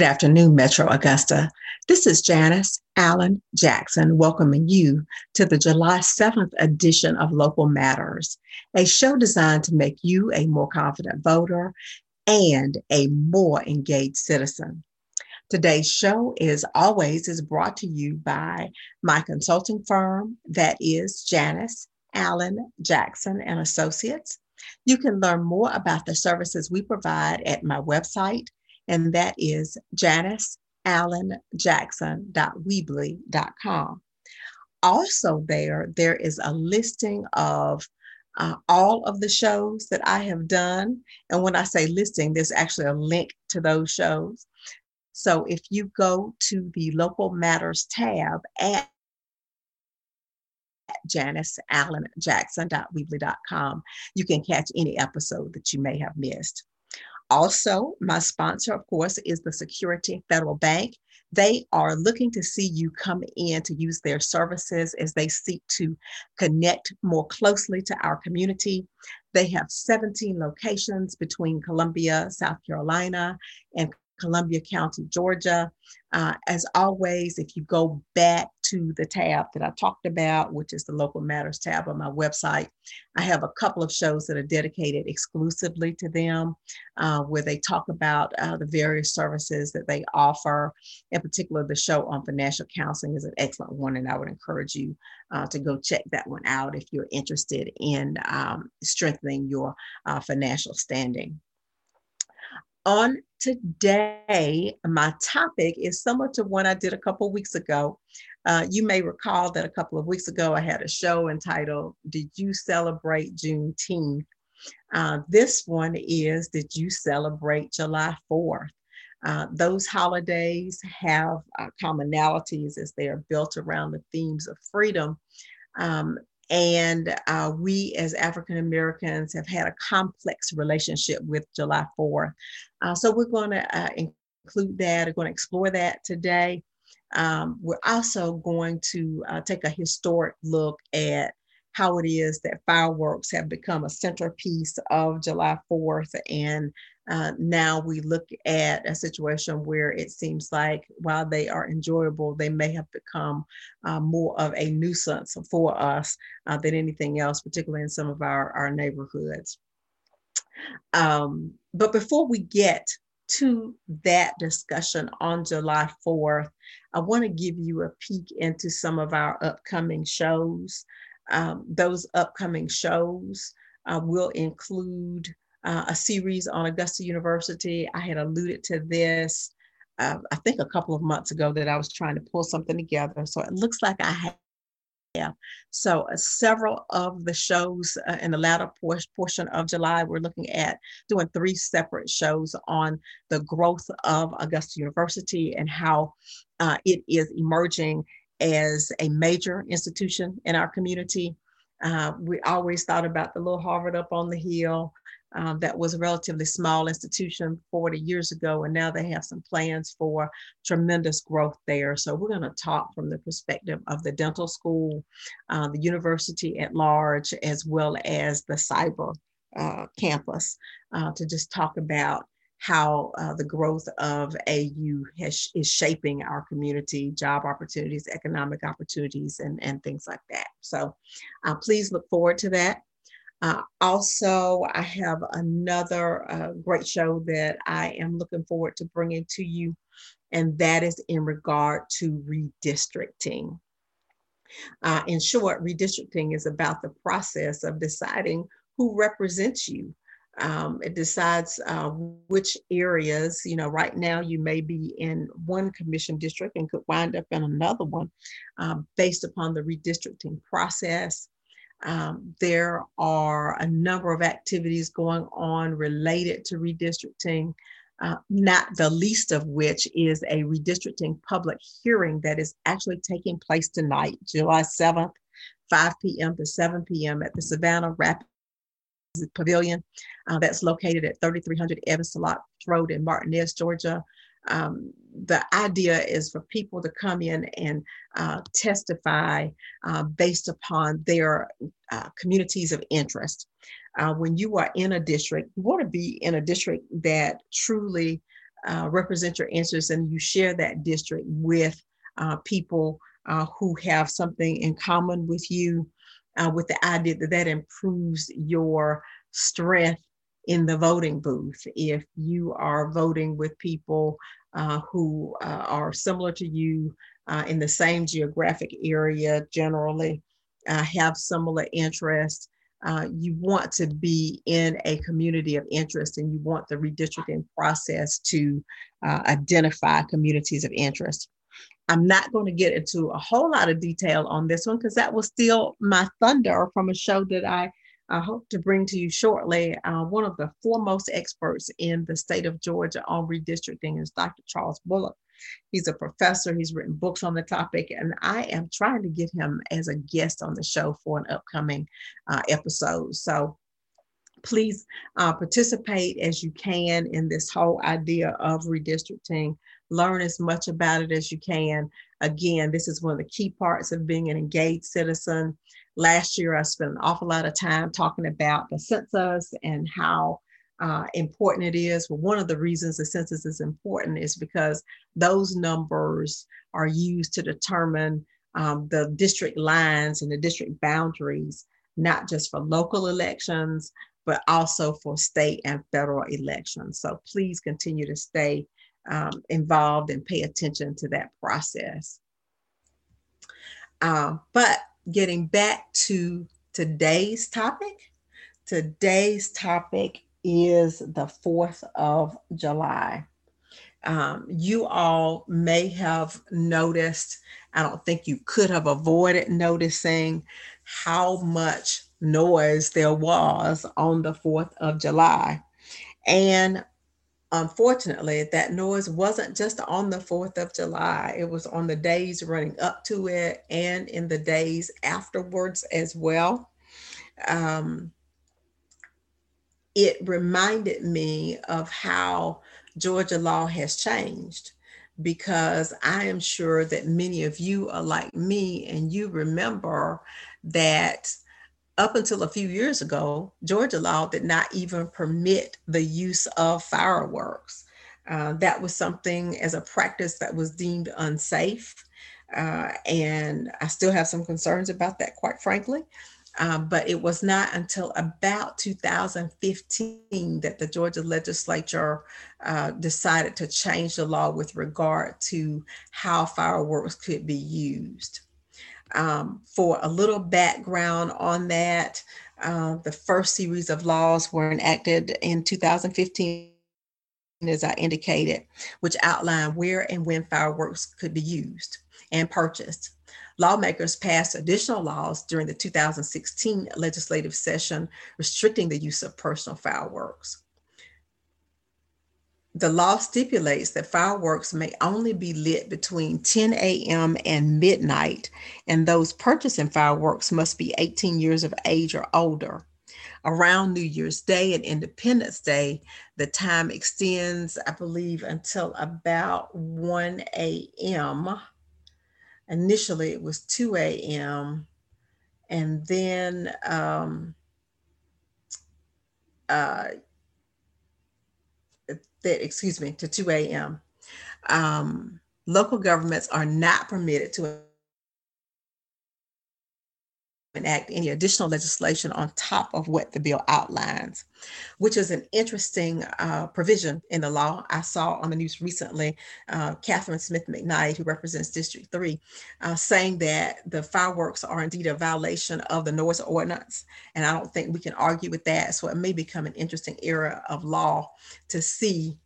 Good afternoon, Metro Augusta. This is Janice Allen Jackson welcoming you to the July 7th edition of Local Matters, a show designed to make you a more confident voter and a more engaged citizen. Today's show, is always, is brought to you by my consulting firm, that is Janice Allen Jackson and Associates. You can learn more about the services we provide at my website, and that is janiceallenjackson.weebly.com. Also, there, there is a listing of uh, all of the shows that I have done. And when I say listing, there's actually a link to those shows. So if you go to the local matters tab at janiceallenjackson.weebly.com, you can catch any episode that you may have missed. Also, my sponsor, of course, is the Security Federal Bank. They are looking to see you come in to use their services as they seek to connect more closely to our community. They have 17 locations between Columbia, South Carolina, and Columbia County, Georgia. Uh, as always, if you go back to the tab that I talked about, which is the Local Matters tab on my website, I have a couple of shows that are dedicated exclusively to them, uh, where they talk about uh, the various services that they offer. In particular, the show on financial counseling is an excellent one, and I would encourage you uh, to go check that one out if you're interested in um, strengthening your uh, financial standing. On today, my topic is similar to one I did a couple weeks ago. Uh, you may recall that a couple of weeks ago I had a show entitled Did You Celebrate Juneteenth? Uh, this one is Did You Celebrate July 4th? Uh, those holidays have uh, commonalities as they are built around the themes of freedom. Um, and uh, we, as African Americans, have had a complex relationship with July 4th. Uh, so we're going to uh, include that, we're going to explore that today. Um, we're also going to uh, take a historic look at how it is that fireworks have become a centerpiece of July 4th and uh, now we look at a situation where it seems like while they are enjoyable, they may have become uh, more of a nuisance for us uh, than anything else, particularly in some of our, our neighborhoods. Um, but before we get to that discussion on July 4th, I want to give you a peek into some of our upcoming shows. Um, those upcoming shows uh, will include uh, a series on Augusta University. I had alluded to this, uh, I think, a couple of months ago that I was trying to pull something together. So it looks like I have. So uh, several of the shows uh, in the latter por- portion of July, we're looking at doing three separate shows on the growth of Augusta University and how uh, it is emerging as a major institution in our community. Uh, we always thought about the little Harvard up on the hill, um, that was a relatively small institution 40 years ago, and now they have some plans for tremendous growth there. So we're going to talk from the perspective of the dental school, uh, the university at large, as well as the cyber uh, campus uh, to just talk about how uh, the growth of AU has, is shaping our community, job opportunities, economic opportunities, and, and things like that. So uh, please look forward to that. Uh, also, I have another uh, great show that I am looking forward to bringing to you, and that is in regard to redistricting. Uh, in short, redistricting is about the process of deciding who represents you. Um, it decides uh, which areas, you know, right now you may be in one commission district and could wind up in another one uh, based upon the redistricting process. Um, there are a number of activities going on related to redistricting, uh, not the least of which is a redistricting public hearing that is actually taking place tonight, July 7th, 5 p.m. to 7 p.m. at the Savannah Rapids Pavilion. Uh, that's located at 3300 Evans Road in Martinez, Georgia um, the idea is for people to come in and uh, testify uh, based upon their uh, communities of interest. Uh, when you are in a district, you want to be in a district that truly uh, represent your interests and you share that district with people who have something in common with you, uh, with the idea that that improves your strength in the voting booth. If you are voting with people uh, who uh, are similar to you in the same geographic area, generally have similar interests, uh, you want to be in a community of interest and you want the redistricting process to uh, identify communities of interest. I'm not going to get into a whole lot of detail on this one because that was still my thunder from a show that I, I hope to bring to you shortly. Uh, one of the foremost experts in the state of Georgia on redistricting is Dr. Charles Bullock. He's a professor, he's written books on the topic, and I am trying to get him as a guest on the show for an upcoming uh, episode. So please uh, participate as you can in this whole idea of redistricting. Learn as much about it as you can. Again, this is one of the key parts of being an engaged citizen. Last year, I spent an awful lot of time talking about the census and how uh, important it is. Well, one of the reasons the census is important is because those numbers are used to determine um, the district lines and the district boundaries, not just for local elections, but also for state and federal elections. So please continue to stay um, involved and pay attention to that process. Uh, but getting back to today's topic, today's topic is the 4th of July. Um, you all may have noticed, I don't think you could have avoided noticing how much noise there was on the 4th of July. And unfortunately, that noise wasn't just on the 4th of July, it was on the days running up to it and in the days afterwards as well. Um, it reminded me of how Georgia law has changed because I am sure that many of you are like me and you remember that up until a few years ago, Georgia law did not even permit the use of fireworks. Uh, that was something as a practice that was deemed unsafe. Uh, and I still have some concerns about that, quite frankly. Um, but it was not until about 2015 that the Georgia legislature uh, decided to change the law with regard to how fireworks could be used. Um, for a little background on that, uh, the first series of laws were enacted in 2015, as I indicated, which outlined where and when fireworks could be used and purchased lawmakers passed additional laws during the 2016 legislative session restricting the use of personal fireworks. The law stipulates that fireworks may only be lit between 10 a.m. and midnight, and those purchasing fireworks must be 18 years of age or older. Around New Year's Day and Independence Day, the time extends, I believe, until about 1 a.m initially it was 2 a.m. and then um, uh, that, excuse me, to 2 a.m. Um, local governments are not permitted to enact any additional legislation on top of what the bill outlines, which is an interesting uh, provision in the law. I saw on the news recently uh, Catherine Smith McKnight, who represents District 3, uh, saying that the fireworks are indeed a violation of the noise ordinance. And I don't think we can argue with that. So it may become an interesting era of law to see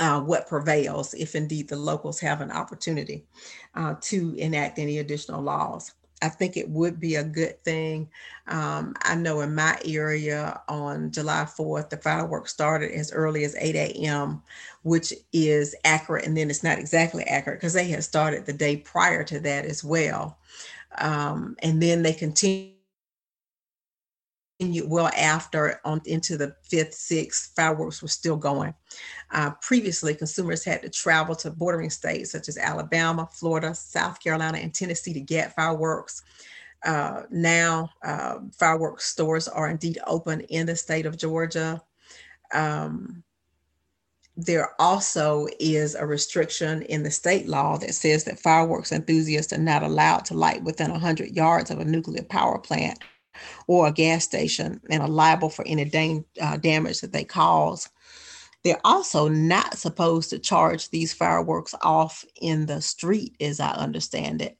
uh, what prevails if indeed the locals have an opportunity uh, to enact any additional laws. I think it would be a good thing. Um, I know in my area on July 4th, the fireworks started as early as 8 a.m., which is accurate. And then it's not exactly accurate because they had started the day prior to that as well. Um, and then they continue well after on into the fifth, sixth, fireworks were still going. Uh, previously, consumers had to travel to bordering states such as Alabama, Florida, South Carolina, and Tennessee to get fireworks. Uh, now, uh, fireworks stores are indeed open in the state of Georgia. Um, there also is a restriction in the state law that says that fireworks enthusiasts are not allowed to light within 100 yards of a nuclear power plant or a gas station and are liable for any uh, damage that they cause. They're also not supposed to charge these fireworks off in the street, as I understand it.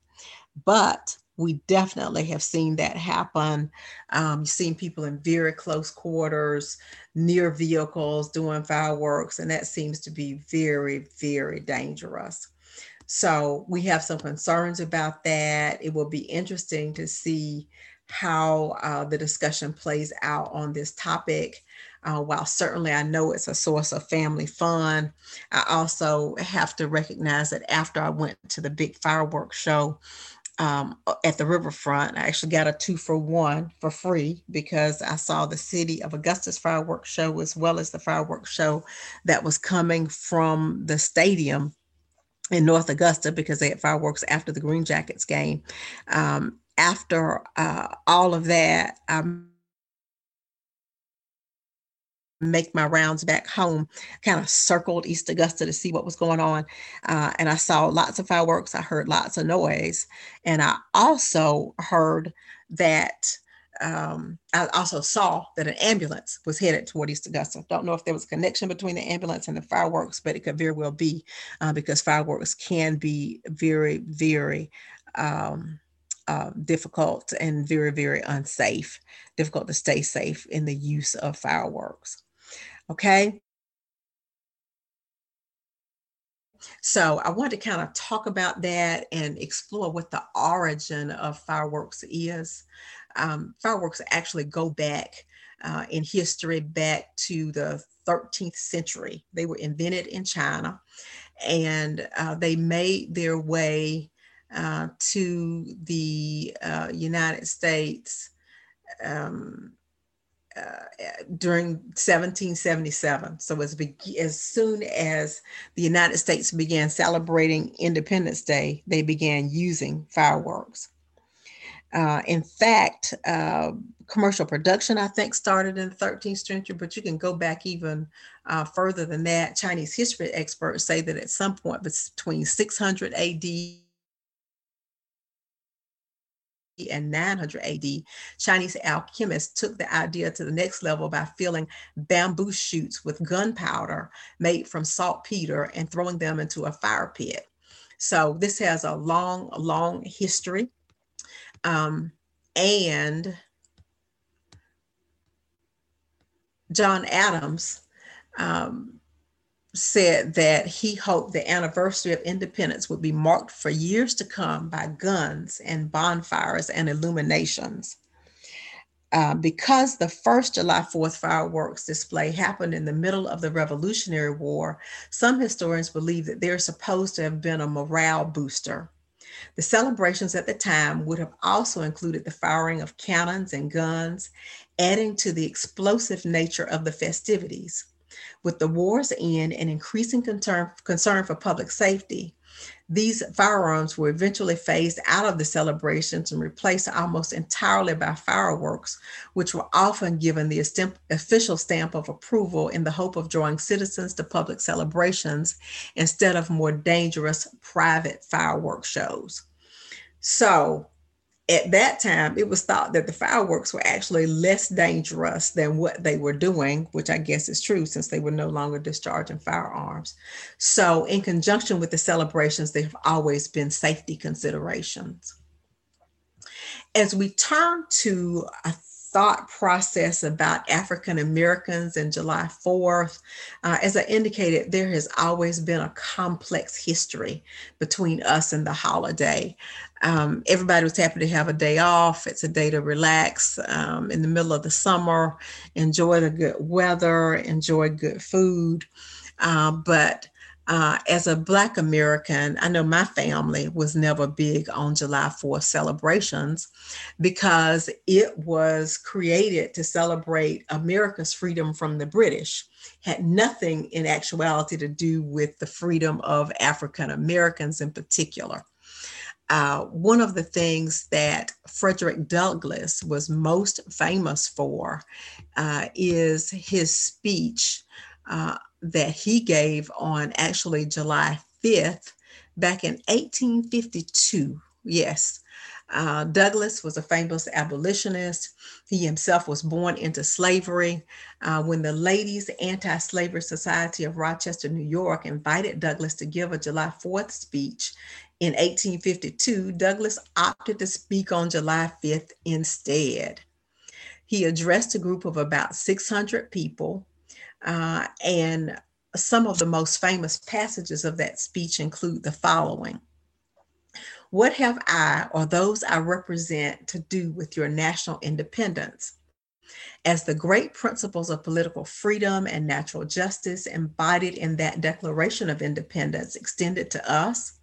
But we definitely have seen that happen. Um, you've seen people in very close quarters, near vehicles doing fireworks, and that seems to be very, very dangerous. So we have some concerns about that. It will be interesting to see how uh, the discussion plays out on this topic. Uh, while certainly I know it's a source of family fun, I also have to recognize that after I went to the big fireworks show um, at the riverfront, I actually got a two for one for free because I saw the City of Augusta's fireworks show as well as the fireworks show that was coming from the stadium in North Augusta because they had fireworks after the Green Jackets game. Um, after uh, all of that, I make my rounds back home, kind of circled East Augusta to see what was going on. Uh, and I saw lots of fireworks. I heard lots of noise. And I also heard that, um, I also saw that an ambulance was headed toward East Augusta. Don't know if there was a connection between the ambulance and the fireworks, but it could very well be uh, because fireworks can be very, very. Um, uh, difficult and very, very unsafe, difficult to stay safe in the use of fireworks. Okay. So I want to kind of talk about that and explore what the origin of fireworks is. Um, fireworks actually go back uh, in history back to the 13th century. They were invented in China and uh, they made their way uh, to the uh, United States um, uh, during 1777. So as, be- as soon as the United States began celebrating Independence Day, they began using fireworks. Uh, in fact, uh, commercial production, I think, started in the 13th century, but you can go back even uh, further than that. Chinese history experts say that at some point between 600 AD and 900 AD, Chinese alchemists took the idea to the next level by filling bamboo shoots with gunpowder made from saltpeter and throwing them into a fire pit. So this has a long, long history. Um, and John Adams um, said that he hoped the anniversary of independence would be marked for years to come by guns and bonfires and illuminations. Uh, because the first July 4th fireworks display happened in the middle of the Revolutionary War, some historians believe that they're supposed to have been a morale booster. The celebrations at the time would have also included the firing of cannons and guns, adding to the explosive nature of the festivities. With the war's end and increasing concern, concern for public safety, these firearms were eventually phased out of the celebrations and replaced almost entirely by fireworks, which were often given the official stamp of approval in the hope of drawing citizens to public celebrations instead of more dangerous private fireworks shows. So, at that time, it was thought that the fireworks were actually less dangerous than what they were doing, which I guess is true since they were no longer discharging firearms. So, in conjunction with the celebrations, there have always been safety considerations. As we turn to a thought process about African Americans and July 4th. Uh, as I indicated, there has always been a complex history between us and the holiday. Um, everybody was happy to have a day off. It's a day to relax um, in the middle of the summer, enjoy the good weather, enjoy good food. Uh, but uh, as a Black American, I know my family was never big on July 4th celebrations because it was created to celebrate America's freedom from the British. Had nothing in actuality to do with the freedom of African Americans in particular. Uh, one of the things that Frederick Douglass was most famous for uh, is his speech uh, that he gave on actually July 5th back in 1852. Yes. Uh, Douglass was a famous abolitionist. He himself was born into slavery. Uh, when the Ladies Anti Slavery Society of Rochester, New York invited Douglass to give a July 4th speech in 1852, Douglass opted to speak on July 5th instead. He addressed a group of about 600 people, uh, and some of the most famous passages of that speech include the following What have I or those I represent to do with your national independence? As the great principles of political freedom and natural justice embodied in that Declaration of Independence extended to us,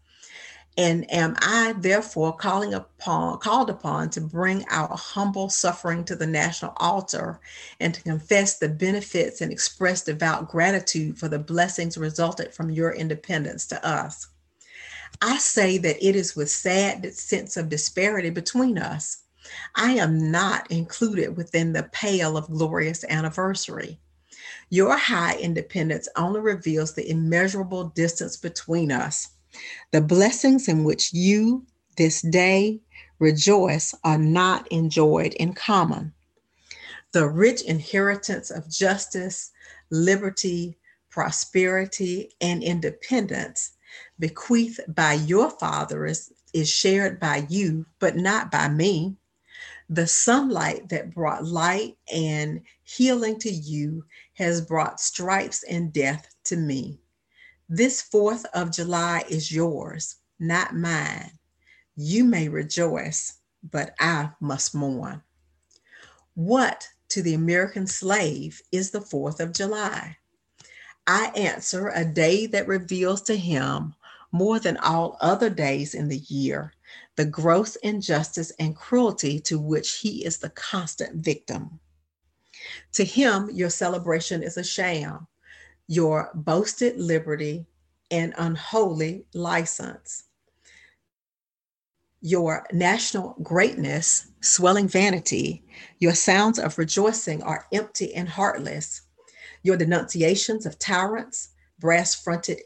and am I therefore calling upon, called upon to bring our humble suffering to the national altar and to confess the benefits and express devout gratitude for the blessings resulted from your independence to us? I say that it is with sad sense of disparity between us. I am not included within the pale of glorious anniversary. Your high independence only reveals the immeasurable distance between us the blessings in which you this day rejoice are not enjoyed in common. The rich inheritance of justice, liberty, prosperity, and independence bequeathed by your fathers is shared by you, but not by me. The sunlight that brought light and healing to you has brought stripes and death to me. This 4th of July is yours, not mine. You may rejoice, but I must mourn. What to the American slave is the 4th of July? I answer a day that reveals to him more than all other days in the year the gross injustice and cruelty to which he is the constant victim. To him, your celebration is a sham, your boasted liberty and unholy license. Your national greatness, swelling vanity, your sounds of rejoicing are empty and heartless. Your denunciations of tyrants, brass fronted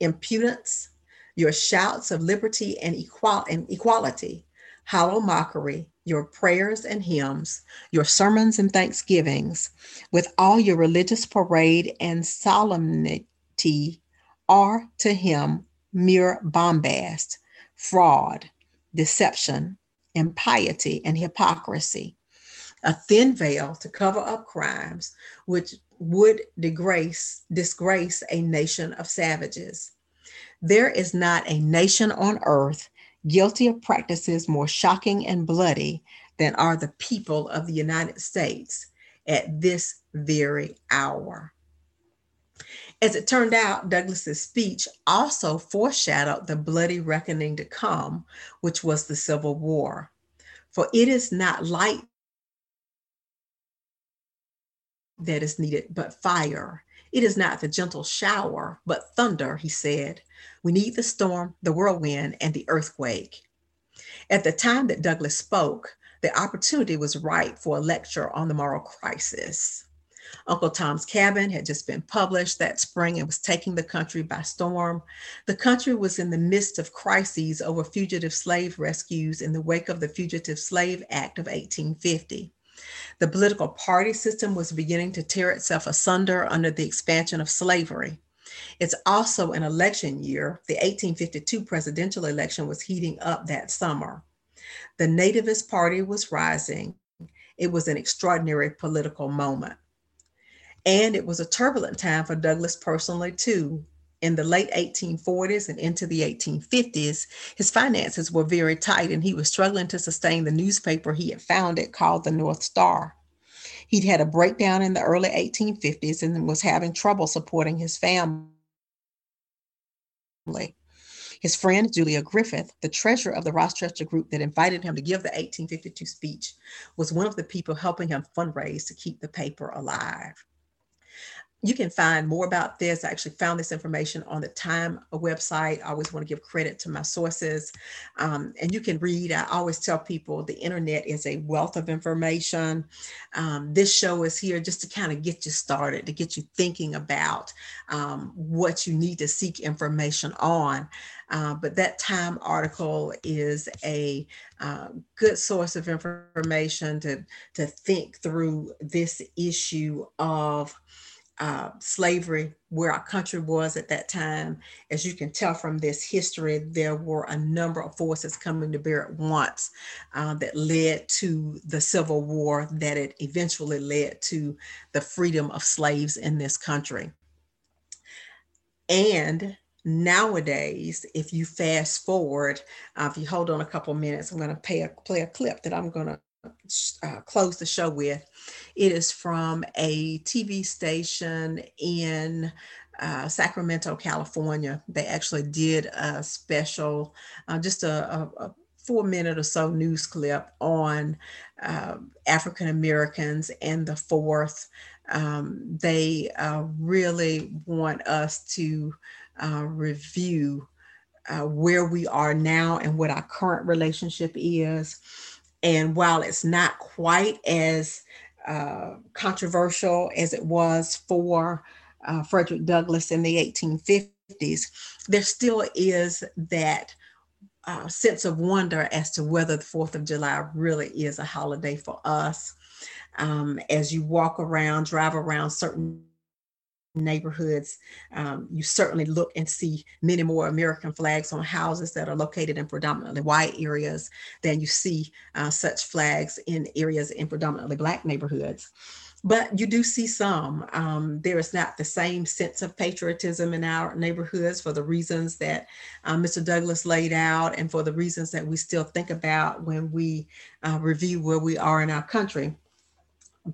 impudence, your shouts of liberty and, equal- and equality, hollow mockery, your prayers and hymns, your sermons and thanksgivings, with all your religious parade and solemnity, are to him mere bombast, fraud, deception, impiety, and hypocrisy. A thin veil to cover up crimes which would disgrace, disgrace a nation of savages. There is not a nation on earth guilty of practices more shocking and bloody than are the people of the United States at this very hour. As it turned out, Douglass's speech also foreshadowed the bloody reckoning to come, which was the Civil War. For it is not light that is needed, but fire. It is not the gentle shower, but thunder, he said. We need the storm, the whirlwind, and the earthquake. At the time that Douglass spoke, the opportunity was ripe for a lecture on the moral crisis. Uncle Tom's Cabin had just been published that spring and was taking the country by storm. The country was in the midst of crises over fugitive slave rescues in the wake of the Fugitive Slave Act of 1850. The political party system was beginning to tear itself asunder under the expansion of slavery. It's also an election year. The 1852 presidential election was heating up that summer. The Nativist Party was rising. It was an extraordinary political moment. And it was a turbulent time for Douglass personally, too. In the late 1840s and into the 1850s, his finances were very tight and he was struggling to sustain the newspaper he had founded called the North Star. He'd had a breakdown in the early 1850s and was having trouble supporting his family. His friend, Julia Griffith, the treasurer of the Rochester group that invited him to give the 1852 speech, was one of the people helping him fundraise to keep the paper alive. You can find more about this. I actually found this information on the Time website. I always want to give credit to my sources. Um, and you can read, I always tell people the internet is a wealth of information. Um, this show is here just to kind of get you started, to get you thinking about um, what you need to seek information on. Uh, but that Time article is a uh, good source of information to, to think through this issue of uh, slavery, where our country was at that time. As you can tell from this history, there were a number of forces coming to bear at once uh, that led to the Civil War, that it eventually led to the freedom of slaves in this country. And nowadays, if you fast forward, uh, if you hold on a couple minutes, I'm going to play a, play a clip that I'm going to uh, close the show with. It is from a TV station in uh, Sacramento, California. They actually did a special, uh, just a, a, a, four minute or so news clip on uh, African Americans and the fourth. Um, they uh, really want us to uh, review where we are now and what our current relationship is and while it's not quite as uh, controversial as it was for uh, Frederick Douglass in the 1850s, there still is that uh, sense of wonder as to whether the 4th of July really is a holiday for us. Um, as you walk around, drive around certain neighborhoods, um, you certainly look and see many more American flags on houses that are located in predominantly white areas than you see uh, such flags in areas in predominantly Black neighborhoods. But you do see some. Um, there is not the same sense of patriotism in our neighborhoods for the reasons that uh, Mr. Douglass laid out and for the reasons that we still think about when we uh, review where we are in our country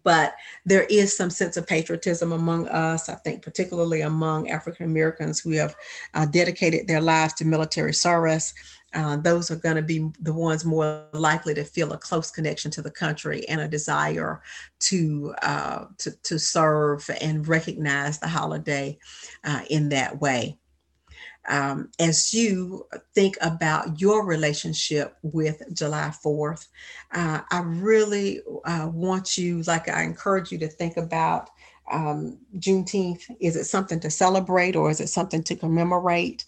but there is some sense of patriotism among us, I think, particularly among African Americans who have uh, dedicated their lives to military service. Uh, those are going to be the ones more likely to feel a close connection to the country and a desire to uh, to, to serve and recognize the holiday uh, in that way um, as you think about your relationship with July 4th, uh, I really uh, want you, like I encourage you to think about um, Juneteenth. Is it something to celebrate or is it something to commemorate?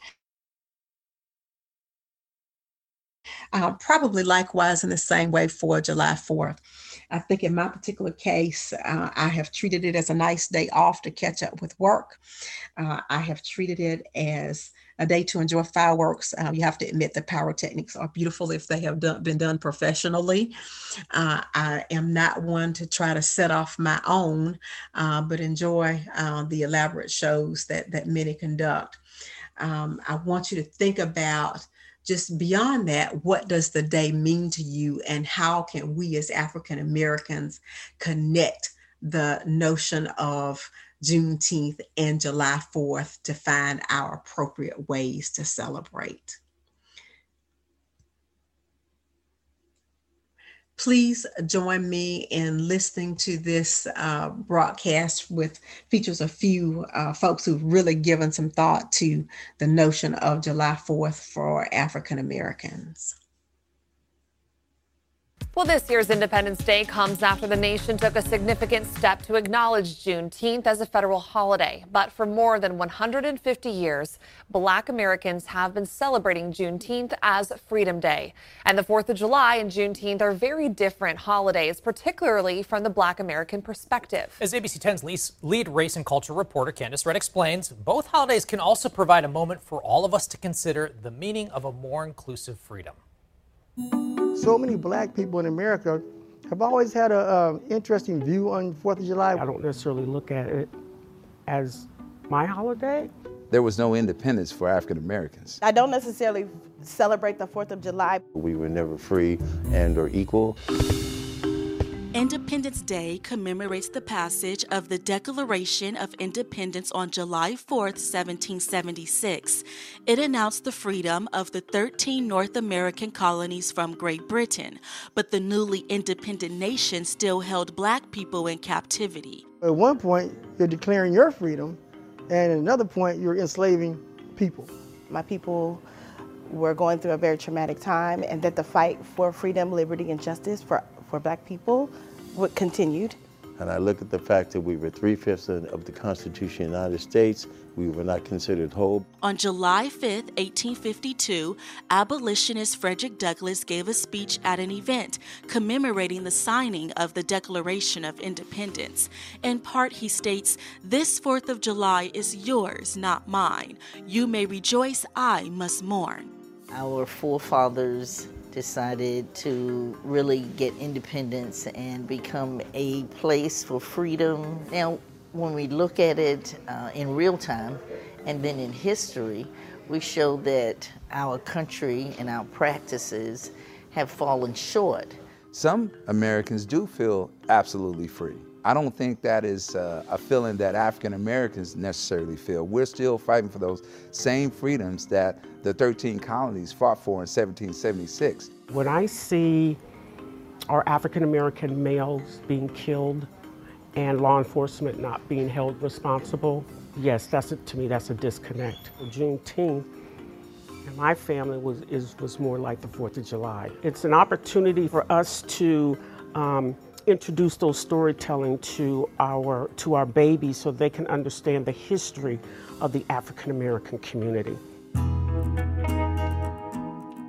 Uh, probably likewise in the same way for July 4th. I think in my particular case, uh, I have treated it as a nice day off to catch up with work. Uh, I have treated it as a day to enjoy fireworks. Um, you have to admit the pyrotechnics are beautiful if they have done, been done professionally. Uh, I am not one to try to set off my own, uh, but enjoy uh, the elaborate shows that, that many conduct. Um, I want you to think about just beyond that, what does the day mean to you, and how can we as African Americans connect the notion of Juneteenth and July 4th to find our appropriate ways to celebrate. Please join me in listening to this uh, broadcast with features a few uh, folks who've really given some thought to the notion of July 4th for African Americans. Well, this year's Independence Day comes after the nation took a significant step to acknowledge Juneteenth as a federal holiday. But for more than 150 years, Black Americans have been celebrating Juneteenth as Freedom Day. And the 4th of July and Juneteenth are very different holidays, particularly from the Black American perspective. As ABC 10's lead race and culture reporter Candice Red explains, both holidays can also provide a moment for all of us to consider the meaning of a more inclusive freedom. So many black people in America have always had an interesting view on 4th of July. I don't necessarily look at it as my holiday. There was no independence for African Americans. I don't necessarily celebrate the 4th of July. We were never free and or equal. Independence Day commemorates the passage of the Declaration of Independence on July 4, 1776. It announced the freedom of the 13 North American colonies from Great Britain, but the newly independent nation still held black people in captivity. At one point, you're declaring your freedom, and at another point, you're enslaving people. My people were going through a very traumatic time, and that the fight for freedom, liberty, and justice for, for black people what continued. And I look at the fact that we were three fifths of the Constitution of the United States. We were not considered whole. On July 5, 1852, abolitionist Frederick Douglass gave a speech at an event commemorating the signing of the Declaration of Independence. In part, he states, This 4th of July is yours, not mine. You may rejoice, I must mourn. Our forefathers decided to really get independence and become a place for freedom. Now, when we look at it uh, in real time and then in history, we show that our country and our practices have fallen short. Some Americans do feel absolutely free. I don't think that is uh, a feeling that African Americans necessarily feel. We're still fighting for those same freedoms that the 13 colonies fought for in 1776. When I see our African American males being killed and law enforcement not being held responsible, yes, that's a, to me that's a disconnect. Juneteenth and my family was is was more like the Fourth of July. It's an opportunity for us to um, introduce those storytelling to our to our babies so they can understand the history of the African American community.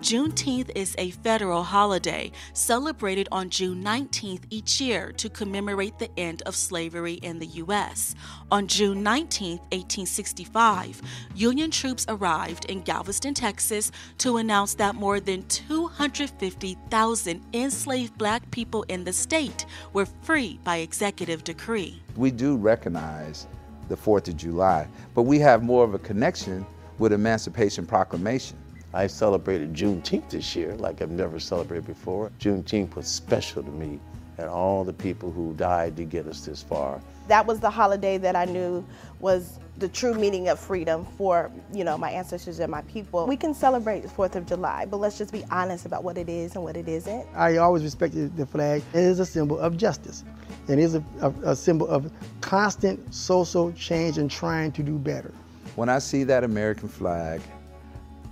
Juneteenth is a federal holiday celebrated on June 19th each year to commemorate the end of slavery in the U.S. On June 19, 1865, Union troops arrived in Galveston, Texas to announce that more than 250,000 enslaved black people in the state were free by executive decree. We do recognize the 4th of July, but we have more of a connection with Emancipation Proclamation. I celebrated Juneteenth this year like I've never celebrated before. Juneteenth was special to me and all the people who died to get us this far. That was the holiday that I knew was the true meaning of freedom for, you know, my ancestors and my people. We can celebrate the 4th of July, but let's just be honest about what it is and what it isn't. I always respected the flag. It is a symbol of justice. It is a, a, a symbol of constant social change and trying to do better. When I see that American flag,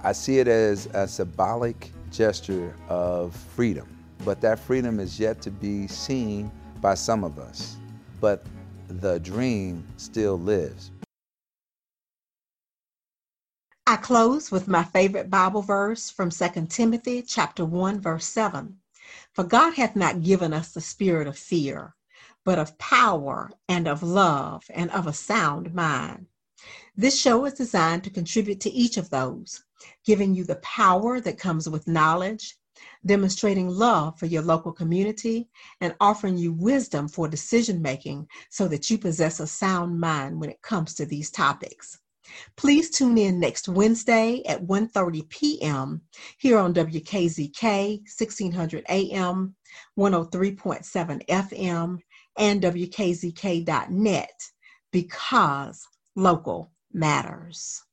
I see it as a symbolic gesture of freedom, but that freedom is yet to be seen by some of us. But the dream still lives. I close with my favorite Bible verse from 2 Timothy chapter 1 verse 7. For God hath not given us the spirit of fear, but of power and of love and of a sound mind. This show is designed to contribute to each of those giving you the power that comes with knowledge, demonstrating love for your local community, and offering you wisdom for decision making so that you possess a sound mind when it comes to these topics. Please tune in next Wednesday at 1:30 p.m. here on WKZK 1600 AM, 103.7 FM, and WKZK.net because local matters.